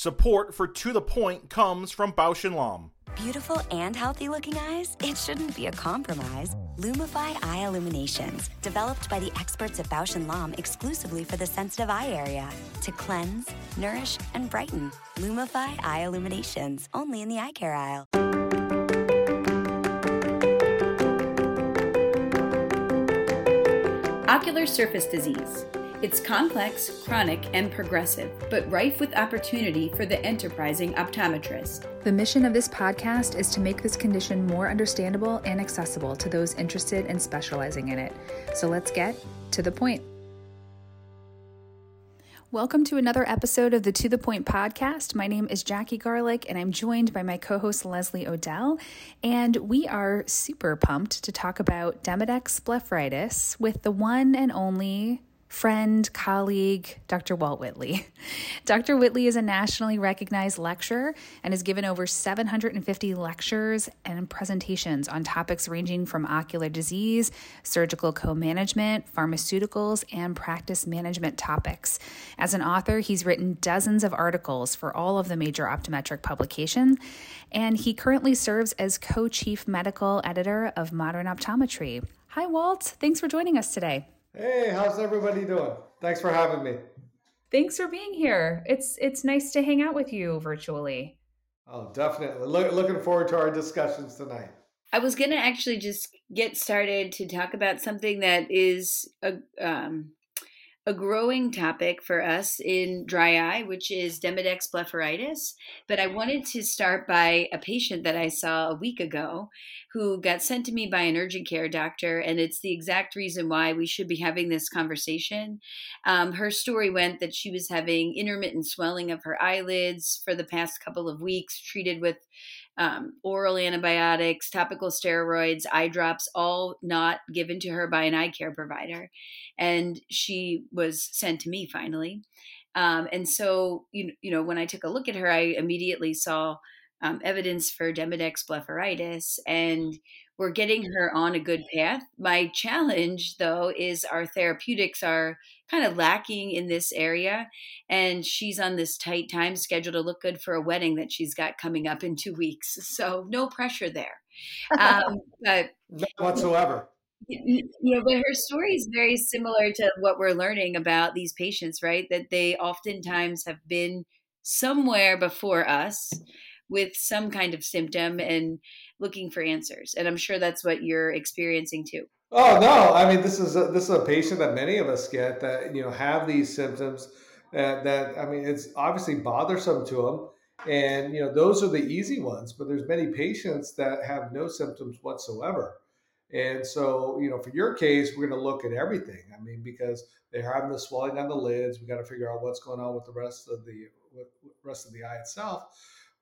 Support for To The Point comes from Bausch & Lomb. Beautiful and healthy looking eyes? It shouldn't be a compromise. Lumify Eye Illuminations, developed by the experts at Bausch & Lomb exclusively for the sensitive eye area. To cleanse, nourish, and brighten. Lumify Eye Illuminations, only in the eye care aisle. Ocular surface disease. It's complex, chronic, and progressive, but rife with opportunity for the enterprising optometrist. The mission of this podcast is to make this condition more understandable and accessible to those interested in specializing in it. So let's get to the point. Welcome to another episode of the To the Point podcast. My name is Jackie Garlich, and I'm joined by my co host Leslie Odell. And we are super pumped to talk about Demodex blepharitis with the one and only friend, colleague, Dr. Walt Whitley. Dr. Whitley is a nationally recognized lecturer and has given over 750 lectures and presentations on topics ranging from ocular disease, surgical co management, pharmaceuticals, and practice management topics. As an author, he's written dozens of articles for all of the major optometric publications, and he currently serves as co chief medical editor of Modern Optometry. Hi, Walt. Thanks for joining us today. Hey, how's everybody doing? Thanks for having me. Thanks for being here. It's it's nice to hang out with you virtually. Oh, definitely. Look, looking forward to our discussions tonight. I was going to actually just get started to talk about something that is a um, a growing topic for us in dry eye, which is Demodex blepharitis. But I wanted to start by a patient that I saw a week ago who got sent to me by an urgent care doctor. And it's the exact reason why we should be having this conversation. Um, her story went that she was having intermittent swelling of her eyelids for the past couple of weeks, treated with um, oral antibiotics, topical steroids, eye drops, all not given to her by an eye care provider. And she was sent to me finally. Um, and so, you, you know, when I took a look at her, I immediately saw um, evidence for Demodex blepharitis. And we're getting her on a good path. My challenge, though, is our therapeutics are kind of lacking in this area. And she's on this tight time schedule to look good for a wedding that she's got coming up in two weeks. So, no pressure there. Um, but Not whatsoever. You know, but her story is very similar to what we're learning about these patients, right? That they oftentimes have been somewhere before us with some kind of symptom and looking for answers. And I'm sure that's what you're experiencing too. Oh no! I mean, this is a, this is a patient that many of us get that you know have these symptoms that, that I mean, it's obviously bothersome to them, and you know those are the easy ones. But there's many patients that have no symptoms whatsoever, and so you know for your case, we're going to look at everything. I mean, because they're having the swelling on the lids, we got to figure out what's going on with the rest of the rest of the eye itself.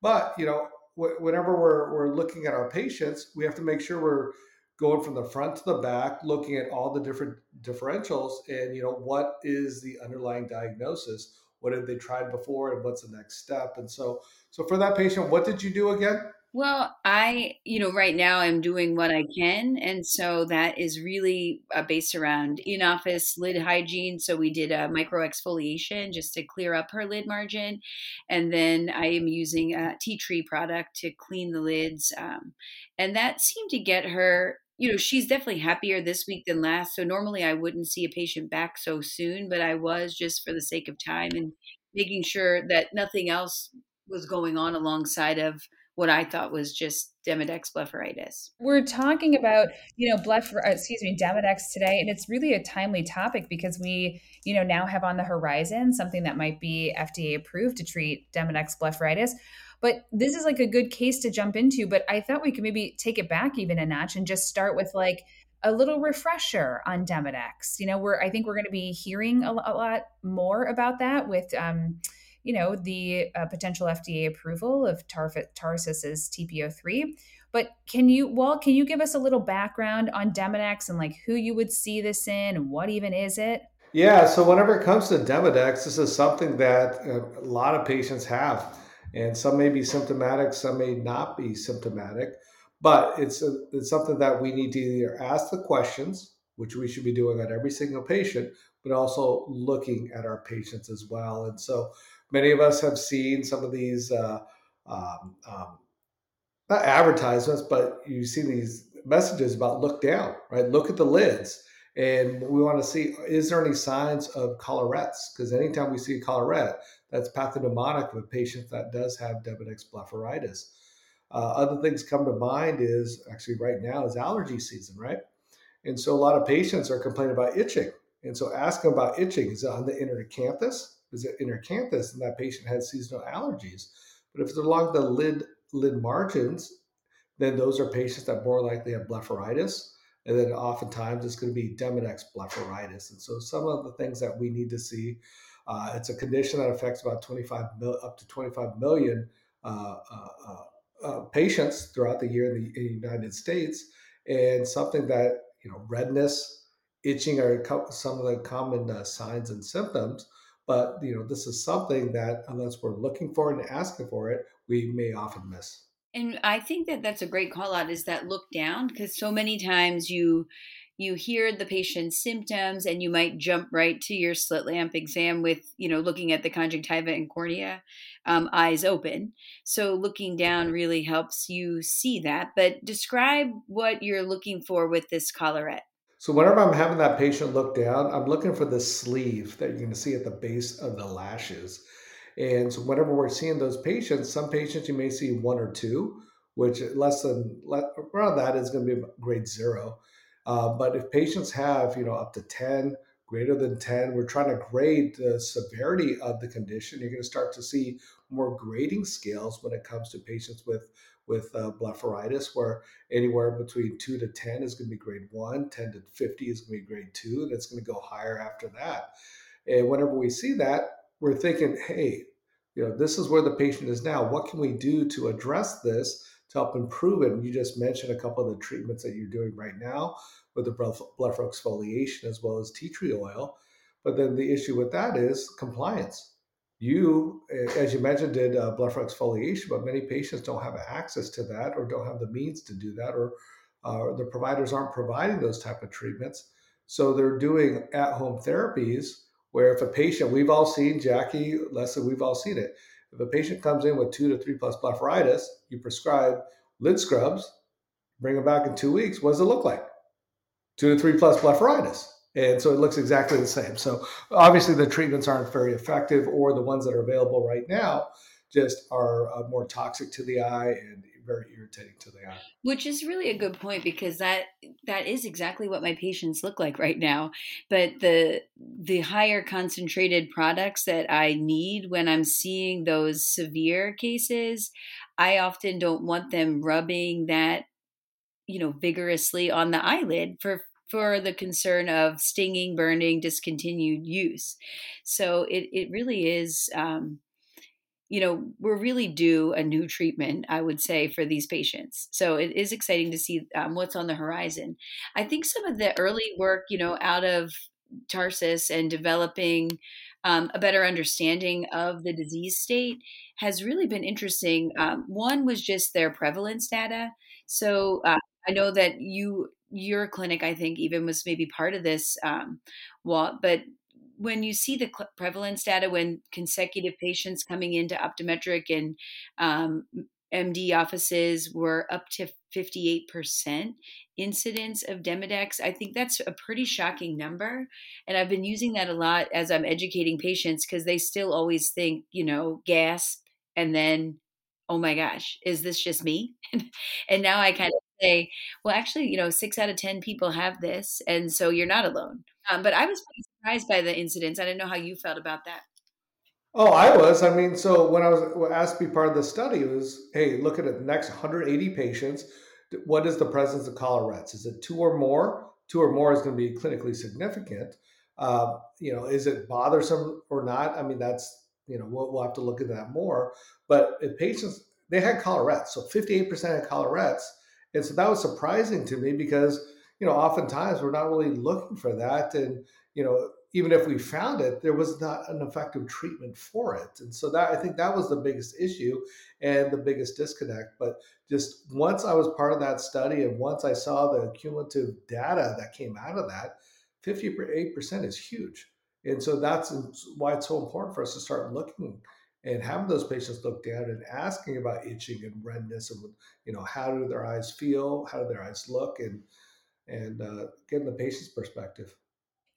But you know, whenever we're we're looking at our patients, we have to make sure we're going from the front to the back, looking at all the different differentials, and you know, what is the underlying diagnosis? What have they tried before, and what's the next step? And so, so for that patient, what did you do again? Well, I, you know, right now I'm doing what I can. And so that is really uh, based around in office lid hygiene. So we did a micro exfoliation just to clear up her lid margin. And then I am using a tea tree product to clean the lids. Um, and that seemed to get her you know, she's definitely happier this week than last. So normally I wouldn't see a patient back so soon, but I was just for the sake of time and making sure that nothing else was going on alongside of what I thought was just Demodex blepharitis. We're talking about, you know, bleph uh, excuse me, Demodex today, and it's really a timely topic because we, you know, now have on the horizon something that might be FDA approved to treat Demodex blepharitis. But this is like a good case to jump into, but I thought we could maybe take it back even a notch and just start with like a little refresher on Demodex. You know, we're I think we're going to be hearing a, a lot more about that with um you know, the uh, potential FDA approval of Tar- Tarsus's TP-03. But can you, well, can you give us a little background on Demodex and like who you would see this in and what even is it? Yeah, so whenever it comes to Demodex, this is something that uh, a lot of patients have. And some may be symptomatic, some may not be symptomatic. But it's, a, it's something that we need to either ask the questions, which we should be doing on every single patient, but also looking at our patients as well. And so many of us have seen some of these uh, um, um, not advertisements, but you see these messages about look down, right? Look at the lids. And we want to see is there any signs of collarettes? Because anytime we see a collarette, that's pathognomonic of a patient that does have Demodex blepharitis. Uh, other things come to mind is actually right now is allergy season, right? And so a lot of patients are complaining about itching. And so ask them about itching. Is it on the inner canthus? Is it inner canthus? And that patient has seasonal allergies. But if it's along the lid lid margins, then those are patients that more likely have blepharitis. And then oftentimes it's going to be Demodex blepharitis. And so some of the things that we need to see, uh, it's a condition that affects about 25 mil, up to 25 million uh, uh, uh, uh patients throughout the year in the, in the United States, and something that you know redness, itching are some of the common uh, signs and symptoms. But you know this is something that unless we're looking for it and asking for it, we may often miss. And I think that that's a great call out is that look down because so many times you you hear the patient's symptoms and you might jump right to your slit lamp exam with you know looking at the conjunctiva and cornea um, eyes open. So looking down really helps you see that. But describe what you're looking for with this collarette so whenever i'm having that patient look down i'm looking for the sleeve that you're going to see at the base of the lashes and so whenever we're seeing those patients, some patients you may see one or two, which less than around that is going to be grade zero. Uh, but if patients have, you know, up to 10, greater than 10, we're trying to grade the severity of the condition. You're going to start to see more grading scales when it comes to patients with with uh, blepharitis, where anywhere between two to 10 is going to be grade one, 10 to 50 is going to be grade two, and it's going to go higher after that. And whenever we see that, we're thinking, hey, you know, this is where the patient is now. What can we do to address this to help improve it? And you just mentioned a couple of the treatments that you're doing right now with the blepharoexfoliation as well as tea tree oil. But then the issue with that is compliance. You, as you mentioned, did uh, exfoliation, but many patients don't have access to that or don't have the means to do that, or uh, the providers aren't providing those type of treatments. So they're doing at-home therapies where if a patient, we've all seen, Jackie, Leslie, we've all seen it. If a patient comes in with two to three plus blepharitis, you prescribe lid scrubs, bring them back in two weeks. What does it look like? Two to three plus blepharitis. And so it looks exactly the same. So obviously the treatments aren't very effective, or the ones that are available right now just are uh, more toxic to the eye and very irritating to the eye. Which is really a good point because that that is exactly what my patients look like right now. But the the higher concentrated products that I need when I'm seeing those severe cases, I often don't want them rubbing that you know vigorously on the eyelid for for the concern of stinging, burning, discontinued use. So it it really is um, you know, we're really due a new treatment, I would say, for these patients. So it is exciting to see um, what's on the horizon. I think some of the early work, you know, out of Tarsus and developing um, a better understanding of the disease state has really been interesting. Um, one was just their prevalence data. So uh, I know that you your clinic, I think, even was maybe part of this, um, Walt, but when you see the prevalence data when consecutive patients coming into optometric and um, MD offices were up to 58% incidence of Demodex, I think that's a pretty shocking number. And I've been using that a lot as I'm educating patients because they still always think, you know, gasp and then, oh my gosh, is this just me? and now I kind of say, well, actually, you know, six out of 10 people have this. And so you're not alone. Um, but I was surprised by the incidents. I didn't know how you felt about that. Oh, I was. I mean, so when I was asked to be part of the study, it was, hey, look at the next 180 patients. What is the presence of collarettes? Is it two or more? Two or more is going to be clinically significant. Uh, you know, is it bothersome or not? I mean, that's you know we'll, we'll have to look at that more. But if patients they had collarettes, so 58% had collarettes, and so that was surprising to me because you know oftentimes we're not really looking for that, and you know even if we found it, there was not an effective treatment for it. And so that I think that was the biggest issue and the biggest disconnect. But just once I was part of that study and once I saw the cumulative data that came out of that, 58% is huge. And so that's why it's so important for us to start looking and having those patients look down and asking about itching and redness and you know how do their eyes feel how do their eyes look and and uh, getting the patient's perspective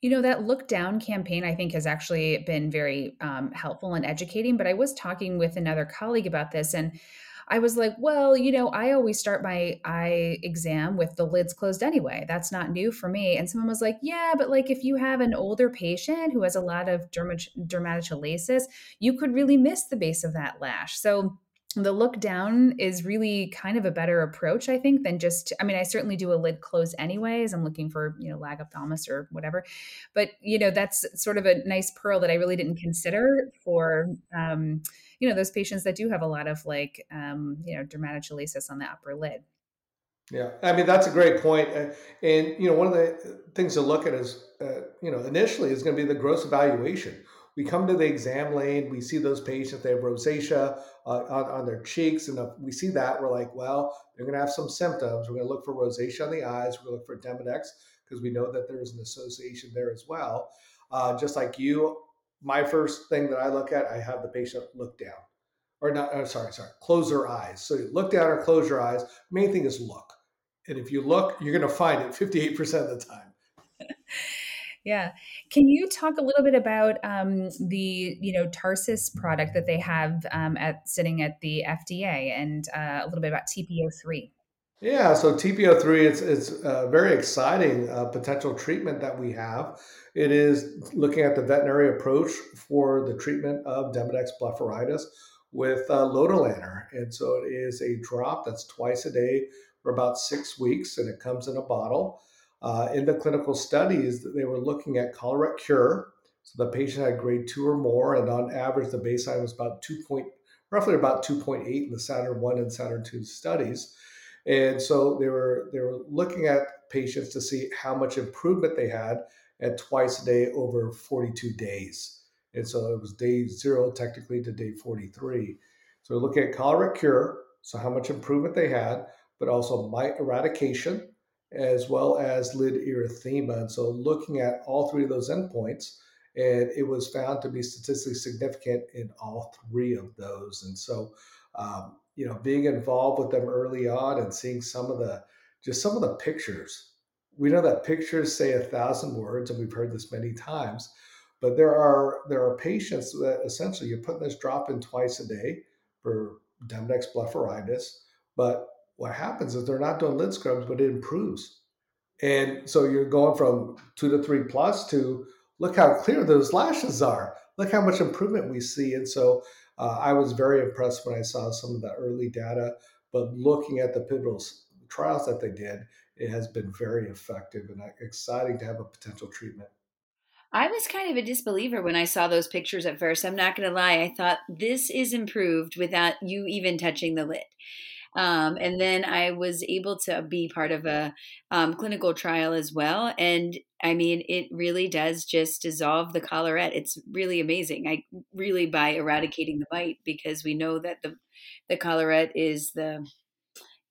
you know, that look down campaign, I think, has actually been very um, helpful and educating. But I was talking with another colleague about this, and I was like, well, you know, I always start my eye exam with the lids closed anyway. That's not new for me. And someone was like, yeah, but like if you have an older patient who has a lot of dermat- you could really miss the base of that lash. So the look down is really kind of a better approach, I think, than just. I mean, I certainly do a lid close anyways. I'm looking for you know lag ophthalmos or whatever, but you know that's sort of a nice pearl that I really didn't consider for um, you know those patients that do have a lot of like um, you know dermatochalasis on the upper lid. Yeah, I mean that's a great point, and, and you know one of the things to look at is uh, you know initially is going to be the gross evaluation we come to the exam lane, we see those patients, they have rosacea uh, on, on, their cheeks. And if we see that, we're like, well, they're going to have some symptoms. We're going to look for rosacea on the eyes. We're going to look for Demodex because we know that there's an association there as well. Uh, just like you, my first thing that I look at, I have the patient look down. Or not, uh, sorry, sorry, close their eyes. So look down or close your eyes. Main thing is look. And if you look, you're going to find it 58% of the time. Yeah. Can you talk a little bit about um, the you know Tarsus product that they have um, at sitting at the FDA and uh, a little bit about TP-03? Yeah, so TP-03, it's it's a very exciting uh, potential treatment that we have. It is looking at the veterinary approach for the treatment of Demodex blepharitis with uh, lotilaner, and so it is a drop that's twice a day for about six weeks, and it comes in a bottle. Uh, in the clinical studies, they were looking at collarette cure. So the patient had grade two or more, and on average, the baseline was about two point, roughly about 2.8 in the Saturn 1 and Saturn 2 studies. And so they were they were looking at patients to see how much improvement they had at twice a day over 42 days. And so it was day zero technically to day 43. So we're looking at collarette cure, so how much improvement they had, but also mite eradication, as well as lid erythema. And so looking at all three of those endpoints, and it was found to be statistically significant in all three of those. And so, um, you know, being involved with them early on and seeing some of the just some of the pictures. We know that pictures say a thousand words, and we've heard this many times. But there are there are patients that essentially you're putting this drop in twice a day for Demodex blepharitis, but what happens is they're not doing lid scrubs, but it improves. And so you're going from two to three plus to look how clear those lashes are. Look how much improvement we see. And so uh, I was very impressed when I saw some of the early data. But looking at the pivotal trials that they did, it has been very effective and uh, exciting to have a potential treatment. I was kind of a disbeliever when I saw those pictures at first. I'm not going to lie. I thought this is improved without you even touching the lid. Um, and then I was able to be part of a um, clinical trial as well. And I mean, it really does just dissolve the collarette. It's really amazing. I really by eradicating the mite because we know that the the collarette is the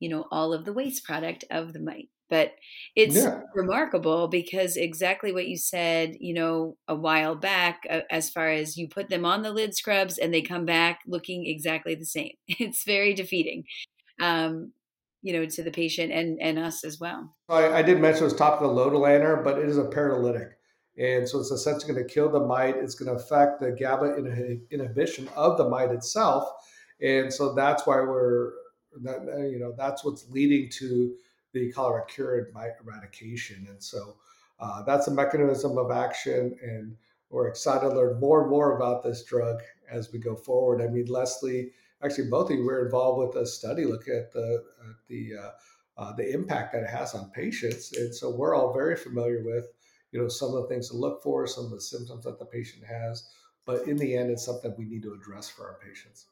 you know all of the waste product of the mite but it's yeah. remarkable because exactly what you said you know a while back uh, as far as you put them on the lid scrubs and they come back looking exactly the same it's very defeating um, you know, to the patient and, and us as well. I, I did mention it was topical lotilaner, but it is a paralytic. And so it's essentially going to kill the mite. It's going to affect the GABA inhibition of the mite itself. And so that's why we're, that, you know, that's what's leading to the collarette cured mite eradication. And so uh, that's a mechanism of action. And we're excited to learn more and more about this drug as we go forward. I mean, Leslie, actually both of you were involved with a study looking at the at the uh, uh, the impact that it has on patients, and so we're all very familiar with you know some of the things to look for, some of the symptoms that the patient has, but in the end, it's something we need to address for our patients.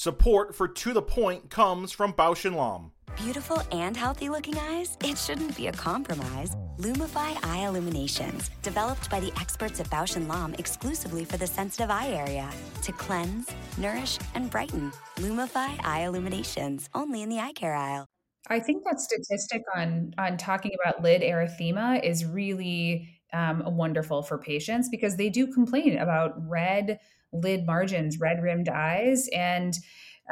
Support for To the Point comes from Bausch & Lomb. Beautiful and healthy looking eyes? It shouldn't be a compromise. Lumify Eye Illuminations, developed by the experts at Bausch & Lomb exclusively for the sensitive eye area. To cleanse, nourish, and brighten. Lumify Eye Illuminations, only in the eye care aisle. I think that statistic on on talking about lid erythema is really um, wonderful for patients because they do complain about red lid margins, red rimmed eyes, and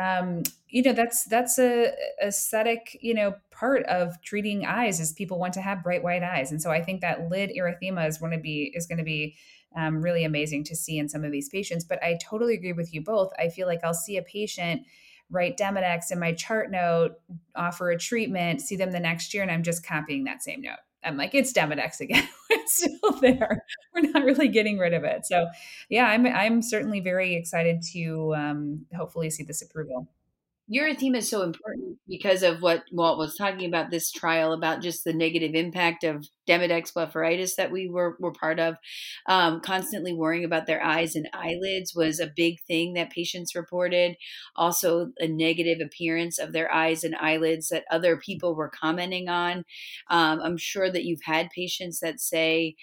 um, you know that's that's a aesthetic you know part of treating eyes is people want to have bright white eyes, and so I think that lid erythema is going to be is going to be um, really amazing to see in some of these patients. But I totally agree with you both. I feel like I'll see a patient write Demodex in my chart note, offer a treatment, see them the next year, and I'm just copying that same note. I'm like, it's Demodex again. it's still there. We're not really getting rid of it. So, yeah, I'm I'm certainly very excited to um, hopefully see this approval erythema is so important because of what Walt was talking about this trial about just the negative impact of Demodex blepharitis that we were, were part of. Um, constantly worrying about their eyes and eyelids was a big thing that patients reported. Also, a negative appearance of their eyes and eyelids that other people were commenting on. Um, I'm sure that you've had patients that say,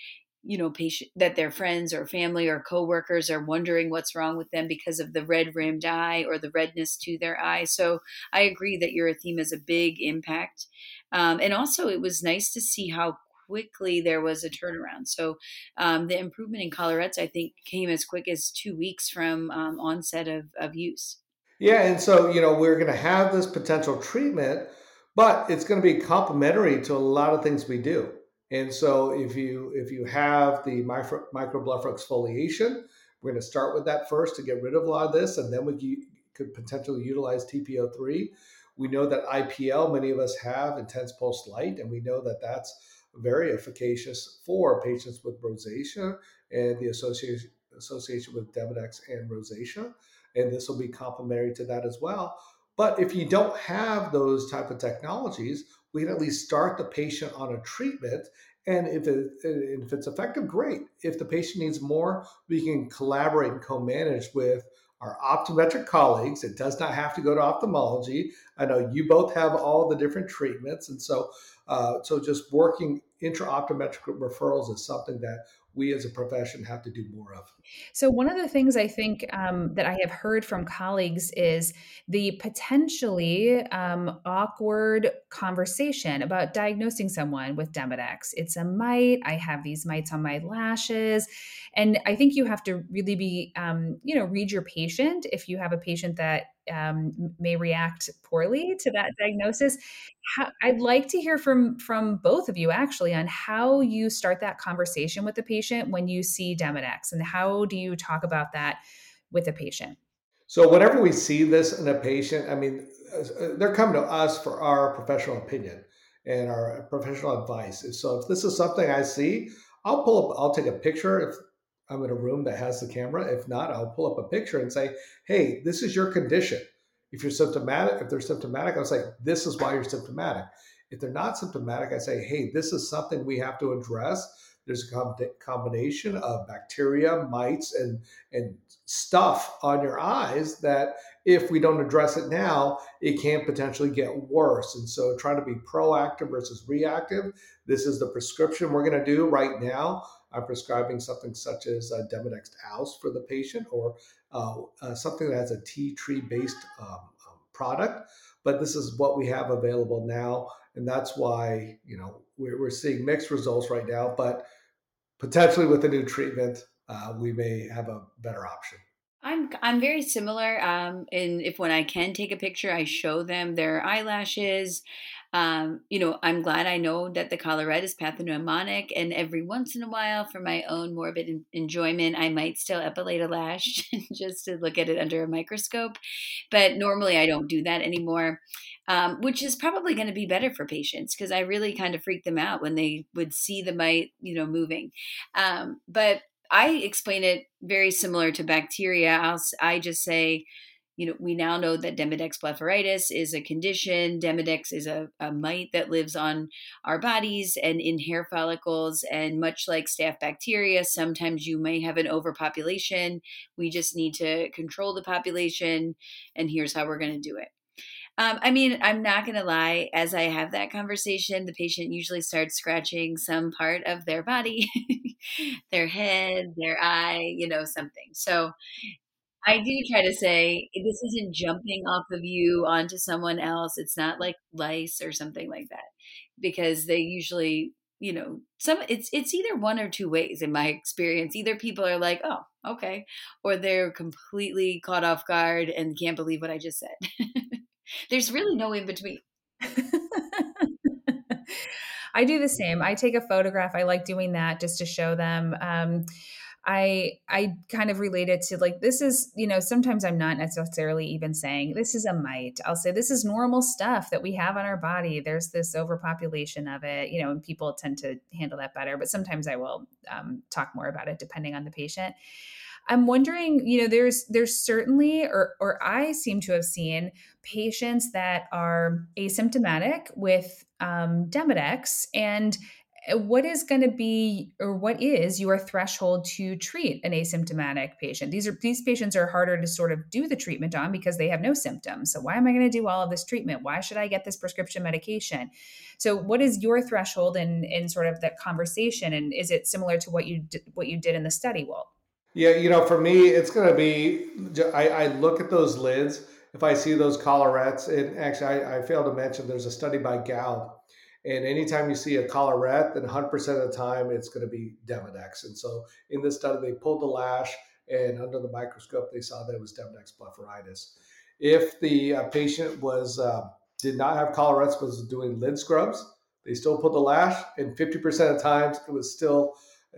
you know patient that their friends or family or coworkers are wondering what's wrong with them because of the red rimmed eye or the redness to their eye. So i agree that erythema is a big impact. Um, and also it was nice to see how quickly there was a turnaround. So um, the improvement in collarettes i think came as quick as two weeks from um, onset of, of use. Yeah and so you know we're going to have this potential treatment but it's going to be complementary to a lot of things we do and so if you if you have the micro, microbleph exfoliation, we're going to start with that first to get rid of a lot of this, and then we could potentially utilize TP-03. We know that IPL, many of us have intense pulse light, and we know that that's very efficacious for patients with rosacea and the association association with Demodex and rosacea. And this will be complementary to that as well. But if you don't have those type of technologies, we can at least start the patient on a treatment. And if, it, if it's effective, great. If the patient needs more, we can collaborate and co manage with our optometric colleagues. It does not have to go to ophthalmology. I know you both have all the different treatments. And so, uh, so just working intra-optometric referrals is something that we as a profession have to do more of. So, one of the things I think um, that I have heard from colleagues is the potentially um, awkward conversation about diagnosing someone with Demodex. It's a mite. I have these mites on my lashes. And I think you have to really be, um, you know, read your patient if you have a patient that um, may react poorly to that diagnosis. How, I'd like to hear from from both of you actually on how you start that conversation with the patient when you see Demodex, and how do you talk about that with a patient? So whenever we see this in a patient, I mean, uh, they're coming to us for our professional opinion and our professional advice. So if this is something I see, I'll pull up, I'll take a picture if I'm in a room that has the camera. If not, I'll pull up a picture and say, hey, this is your condition. If you're symptomatic, if they're symptomatic, I'll say, this is why you're symptomatic. If they're not symptomatic, I say, hey, this is something we have to address. There's a combination of bacteria, mites, and, and stuff on your eyes that if we don't address it now, it can potentially get worse. And so trying to be proactive versus reactive. This is the prescription we're going to do right now. I'm prescribing something such as uh, Demodex aus for the patient or uh, uh, something that has a tea tree based um, um, product. But this is what we have available now. And that's why, you know, we're, we're seeing mixed results right now. But potentially with a new treatment, uh, we may have a better option. I'm I'm very similar. Um, and if when I can take a picture, I show them their eyelashes. Um, you know, I'm glad I know that the collarette is pathognomonic, and every once in a while, for my own morbid en- enjoyment, I might still epilate a lash just to look at it under a microscope. But normally, I don't do that anymore, um, which is probably going to be better for patients because I really kind of freak them out when they would see the mite, you know, moving. Um, but I explain it very similar to bacteria. I'll, I just say, you know, we now know that Demodex blepharitis is a condition. Demodex is a, a mite that lives on our bodies and in hair follicles. And much like staph bacteria, sometimes you may have an overpopulation. We just need to control the population. And here's how we're going to do it. Um, I mean, I'm not going to lie. As I have that conversation, the patient usually starts scratching some part of their body, their head, their eye, you know, something. So I do try to say this isn't jumping off of you onto someone else. It's not like lice or something like that, because they usually you know some it's it's either one or two ways in my experience either people are like oh okay or they're completely caught off guard and can't believe what i just said there's really no in between I do the same. I take a photograph. I like doing that just to show them. Um, I I kind of relate it to like this is you know sometimes I'm not necessarily even saying this is a mite. I'll say this is normal stuff that we have on our body. There's this overpopulation of it, you know, and people tend to handle that better. But sometimes I will um, talk more about it depending on the patient. I'm wondering, you know, there's there's certainly or or I seem to have seen patients that are asymptomatic with um, Demodex and Uh, what is going to be or what is your threshold to treat an asymptomatic patient? These are these patients are harder to sort of do the treatment on because they have no symptoms. So why am i going to do all of this treatment? Why should i get this prescription medication? So what is your threshold in in sort of that conversation? And is it similar to what you did, what you did in the study walt? Yeah you know for me it's going to be I, I look at those lids. If i see those collarettes and actually I, I failed to mention there's a study by Gao and anytime you see a collarette, then 100% of the time it's going to be Demodex. And so in this study, they pulled the lash, and under the microscope, they saw that it was Demodex blepharitis. If the uh, patient was uh, did not have collarettes, was doing lid scrubs, they still pulled the lash, and 50% of the times it was still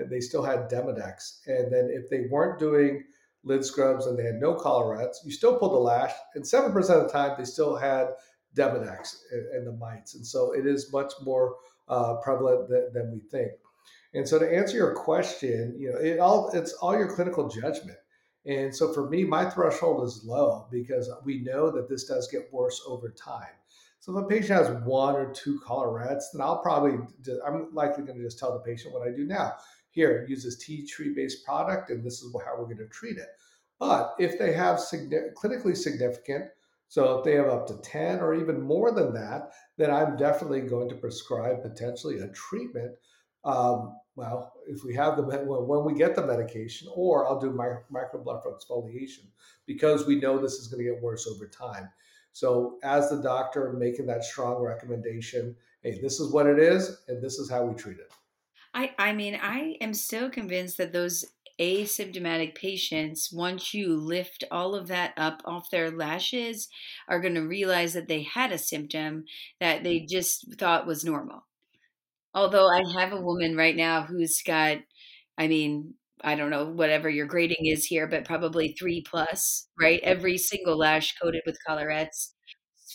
they still had Demodex. And then if they weren't doing lid scrubs and they had no collarettes, you still pulled the lash, and 7% of the time they still had Demodex and, the mites. And so it is much more uh, prevalent than, than, we think. And so to answer your question, you know, it all it's all your clinical judgment. And so for me, my threshold is low because we know that this does get worse over time. So if a patient has one or two collarettes, then I'll probably I'm likely going to just tell the patient what I do now. Here, use this tea tree based product, and this is how we're going to treat it. But if they have significant, clinically significant so if they have up to 10 or even more than that, then I'm definitely going to prescribe potentially a treatment. Um, well, if we have the when we get the medication, or I'll do my microblepharoid exfoliation because we know this is going to get worse over time. So as the doctor making that strong recommendation, hey, this is what it is, and this is how we treat it. I, I mean, I am so convinced that those asymptomatic patients, once you lift all of that up off their lashes, are going to realize that they had a symptom that they just thought was normal. Although I have a woman right now who's got, I mean, I don't know, whatever your grading is here, but probably three plus, right? Every single lash coated with collarettes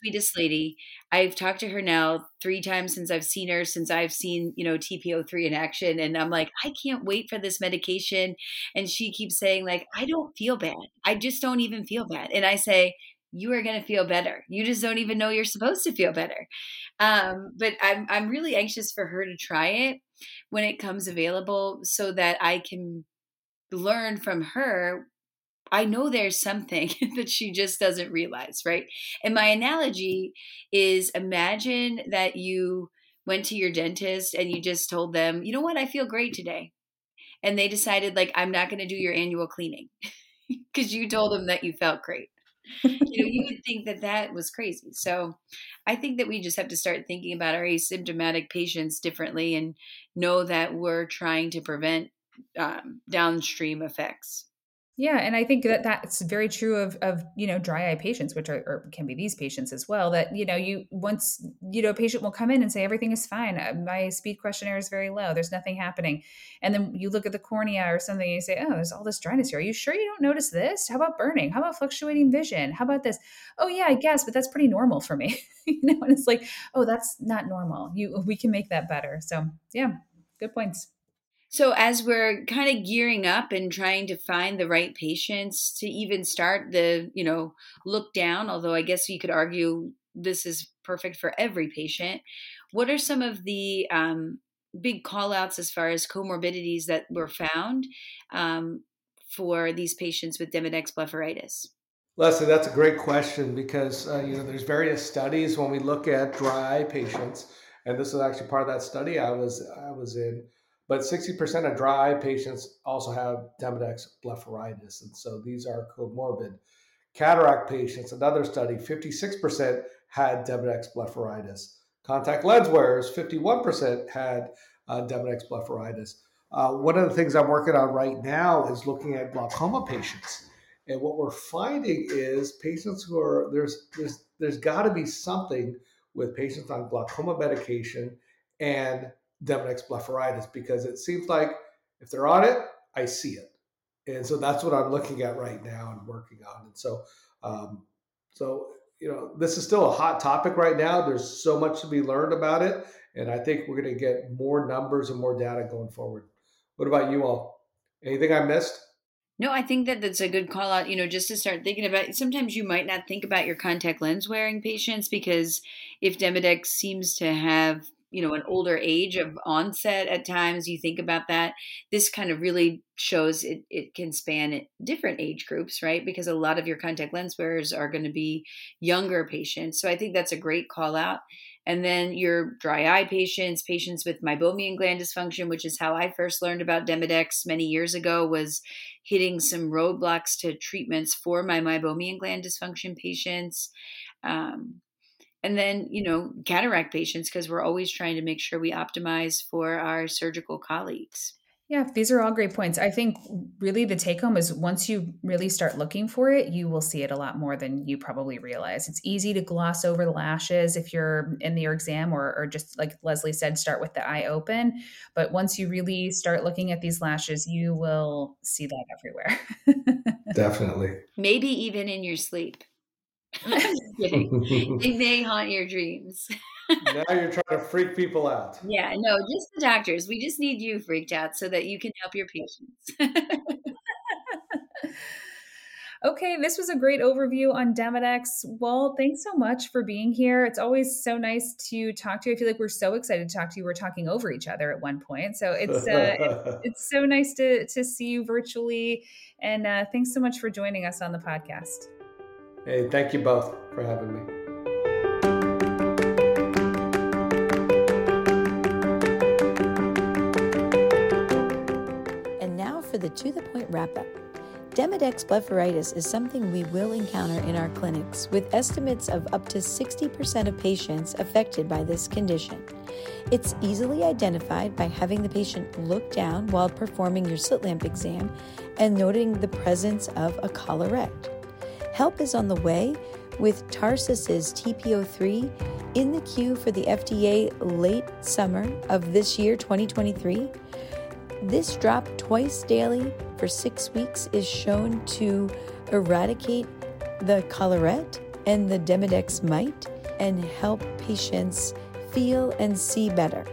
sweetest lady. I've talked to her now three times since I've seen her, since I've seen, you know, TP-03 in action. And I'm like, I can't wait for this medication. And she keeps saying, like, I don't feel bad. I just don't even feel bad. And I say, you are going to feel better. You just don't even know you're supposed to feel better. Um, but I'm, I'm really anxious for her to try it when it comes available so that I can learn from her I know there's something that she just doesn't realize, right? And my analogy is imagine that you went to your dentist and you just told them, you know what, I feel great today. And they decided, like, I'm not going to do your annual cleaning because you told them that you felt great. you know, you would think that that was crazy. So I think that we just have to start thinking about our asymptomatic patients differently and know that we're trying to prevent um, downstream effects. Yeah, and I think that that's very true of of you know dry eye patients, which are can be these patients as well. That you know you once you know a patient will come in and say everything is fine. Uh, my speed questionnaire is very low. There's nothing happening, and then you look at the cornea or something and you say, oh, there's all this dryness here. Are you sure you don't notice this? How about burning? How about fluctuating vision? How about this? Oh yeah, I guess, but that's pretty normal for me. you know, and it's like, oh, that's not normal. You we can make that better. So yeah, good points. So, as we're kind of gearing up and trying to find the right patients to even start the, you know, look down, although I guess you could argue this is perfect for every patient, what are some of the um, big call outs as far as comorbidities that were found um, for these patients with Demodex blepharitis? Leslie, that's a great question because uh, you know there's various studies when we look at dry patients, and this is actually part of that study I was I was in but 60% of dry patients also have Demodex blepharitis. And so these are comorbid. Cataract patients, another study, 56% had Demodex blepharitis. Contact lens wearers, 51% had uh, Demodex blepharitis. Uh, one of the things I'm working on right now is looking at glaucoma patients. And what we're finding is patients who are there's there's there's got to be something with patients on glaucoma medication and Demodex blepharitis because it seems like if they're on it, I see it, and so that's what I'm looking at right now and working on. And so, um, so you know, this is still a hot topic right now. There's so much to be learned about it, and I think we're going to get more numbers and more data going forward. What about you all? Anything I missed? No, I think that that's a good call out, you know, just to start thinking about sometimes you might not think about your contact lens wearing patients because if Demodex seems to have, you know, an older age of onset at times, you think about that. This kind of really shows it, it can span different age groups, right? Because a lot of your contact lens wearers are going to be younger patients. So I think that's a great call out. And then your dry eye patients, patients with meibomian gland dysfunction, which is how I first learned about Demodex many years ago, was hitting some roadblocks to treatments for my meibomian gland dysfunction patients. Um, and then, you know, cataract patients, because we're always trying to make sure we optimize for our surgical colleagues. Yeah, these are all great points. I think really the take home is once you really start looking for it, you will see it a lot more than you probably realize. It's easy to gloss over the lashes if you're in your exam or, or just like Leslie said, start with the eye open. But once you really start looking at these lashes, you will see that everywhere. Definitely. Maybe even in your sleep. they may haunt your dreams. now you're trying to freak people out. Yeah, no, just the doctors. We just need you freaked out so that you can help your patients. okay, this was a great overview on Demodex. Well, thanks so much for being here. It's always so nice to talk to you. I feel like we're so excited to talk to you. We're talking over each other at one point, so it's uh, it's, it's, so nice to to see you virtually. And uh, thanks so much for joining us on the podcast. Hey, thank you both for having me. And now for the to the point wrap up. Demodex blepharitis is something we will encounter in our clinics, with estimates of up to 60% of patients affected by this condition. It's easily identified by having the patient look down while performing your slit lamp exam and noting the presence of a collarette. Help is on the way with Tarsus's TP-03 in the queue for the FDA late summer of this year, 2023. This drop twice daily for six weeks is shown to eradicate the collarette and the Demodex mite and help patients feel and see better.